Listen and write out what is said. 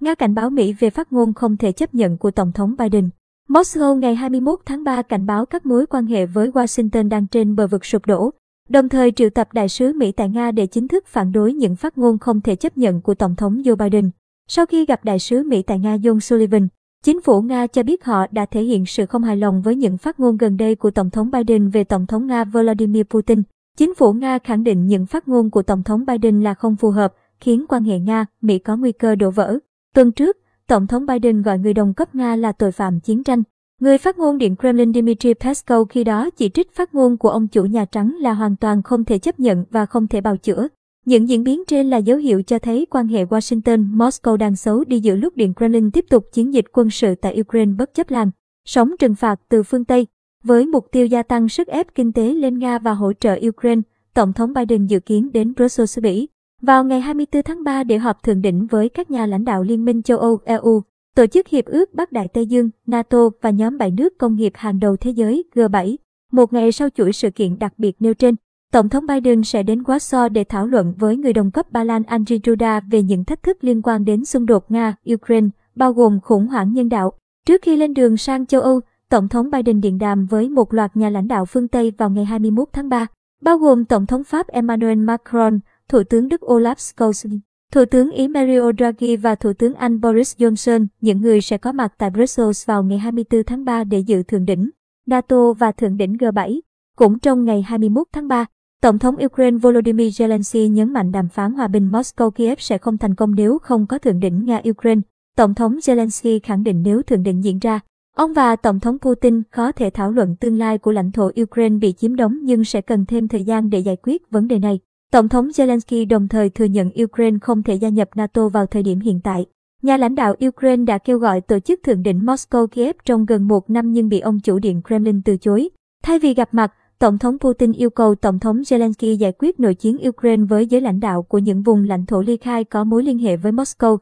Nga cảnh báo Mỹ về phát ngôn không thể chấp nhận của Tổng thống Biden. Moscow ngày 21 tháng 3 cảnh báo các mối quan hệ với Washington đang trên bờ vực sụp đổ, đồng thời triệu tập đại sứ Mỹ tại Nga để chính thức phản đối những phát ngôn không thể chấp nhận của Tổng thống Joe Biden. Sau khi gặp đại sứ Mỹ tại Nga John Sullivan, chính phủ Nga cho biết họ đã thể hiện sự không hài lòng với những phát ngôn gần đây của Tổng thống Biden về Tổng thống Nga Vladimir Putin. Chính phủ Nga khẳng định những phát ngôn của Tổng thống Biden là không phù hợp, khiến quan hệ Nga-Mỹ có nguy cơ đổ vỡ. Tuần trước, Tổng thống Biden gọi người đồng cấp Nga là tội phạm chiến tranh. Người phát ngôn Điện Kremlin Dmitry Peskov khi đó chỉ trích phát ngôn của ông chủ Nhà Trắng là hoàn toàn không thể chấp nhận và không thể bào chữa. Những diễn biến trên là dấu hiệu cho thấy quan hệ Washington-Moscow đang xấu đi giữa lúc Điện Kremlin tiếp tục chiến dịch quân sự tại Ukraine bất chấp làn sóng trừng phạt từ phương Tây. Với mục tiêu gia tăng sức ép kinh tế lên Nga và hỗ trợ Ukraine, Tổng thống Biden dự kiến đến Brussels, Bỉ vào ngày 24 tháng 3 để họp thượng đỉnh với các nhà lãnh đạo Liên minh châu Âu EU, Tổ chức Hiệp ước Bắc Đại Tây Dương, NATO và nhóm 7 nước công nghiệp hàng đầu thế giới G7. Một ngày sau chuỗi sự kiện đặc biệt nêu trên, Tổng thống Biden sẽ đến Warsaw để thảo luận với người đồng cấp Ba Lan Andrzej Duda về những thách thức liên quan đến xung đột Nga-Ukraine, bao gồm khủng hoảng nhân đạo. Trước khi lên đường sang châu Âu, Tổng thống Biden điện đàm với một loạt nhà lãnh đạo phương Tây vào ngày 21 tháng 3, bao gồm Tổng thống Pháp Emmanuel Macron, Thủ tướng Đức Olaf Scholz, Thủ tướng Ý Mario Draghi và Thủ tướng Anh Boris Johnson, những người sẽ có mặt tại Brussels vào ngày 24 tháng 3 để dự thượng đỉnh NATO và thượng đỉnh G7. Cũng trong ngày 21 tháng 3, Tổng thống Ukraine Volodymyr Zelensky nhấn mạnh đàm phán hòa bình Moscow-Kiev sẽ không thành công nếu không có thượng đỉnh Nga-Ukraine. Tổng thống Zelensky khẳng định nếu thượng đỉnh diễn ra, ông và Tổng thống Putin có thể thảo luận tương lai của lãnh thổ Ukraine bị chiếm đóng nhưng sẽ cần thêm thời gian để giải quyết vấn đề này. Tổng thống Zelensky đồng thời thừa nhận Ukraine không thể gia nhập NATO vào thời điểm hiện tại. Nhà lãnh đạo Ukraine đã kêu gọi tổ chức thượng đỉnh Moscow-Kiev trong gần một năm nhưng bị ông chủ điện Kremlin từ chối. Thay vì gặp mặt, Tổng thống Putin yêu cầu Tổng thống Zelensky giải quyết nội chiến Ukraine với giới lãnh đạo của những vùng lãnh thổ ly khai có mối liên hệ với Moscow.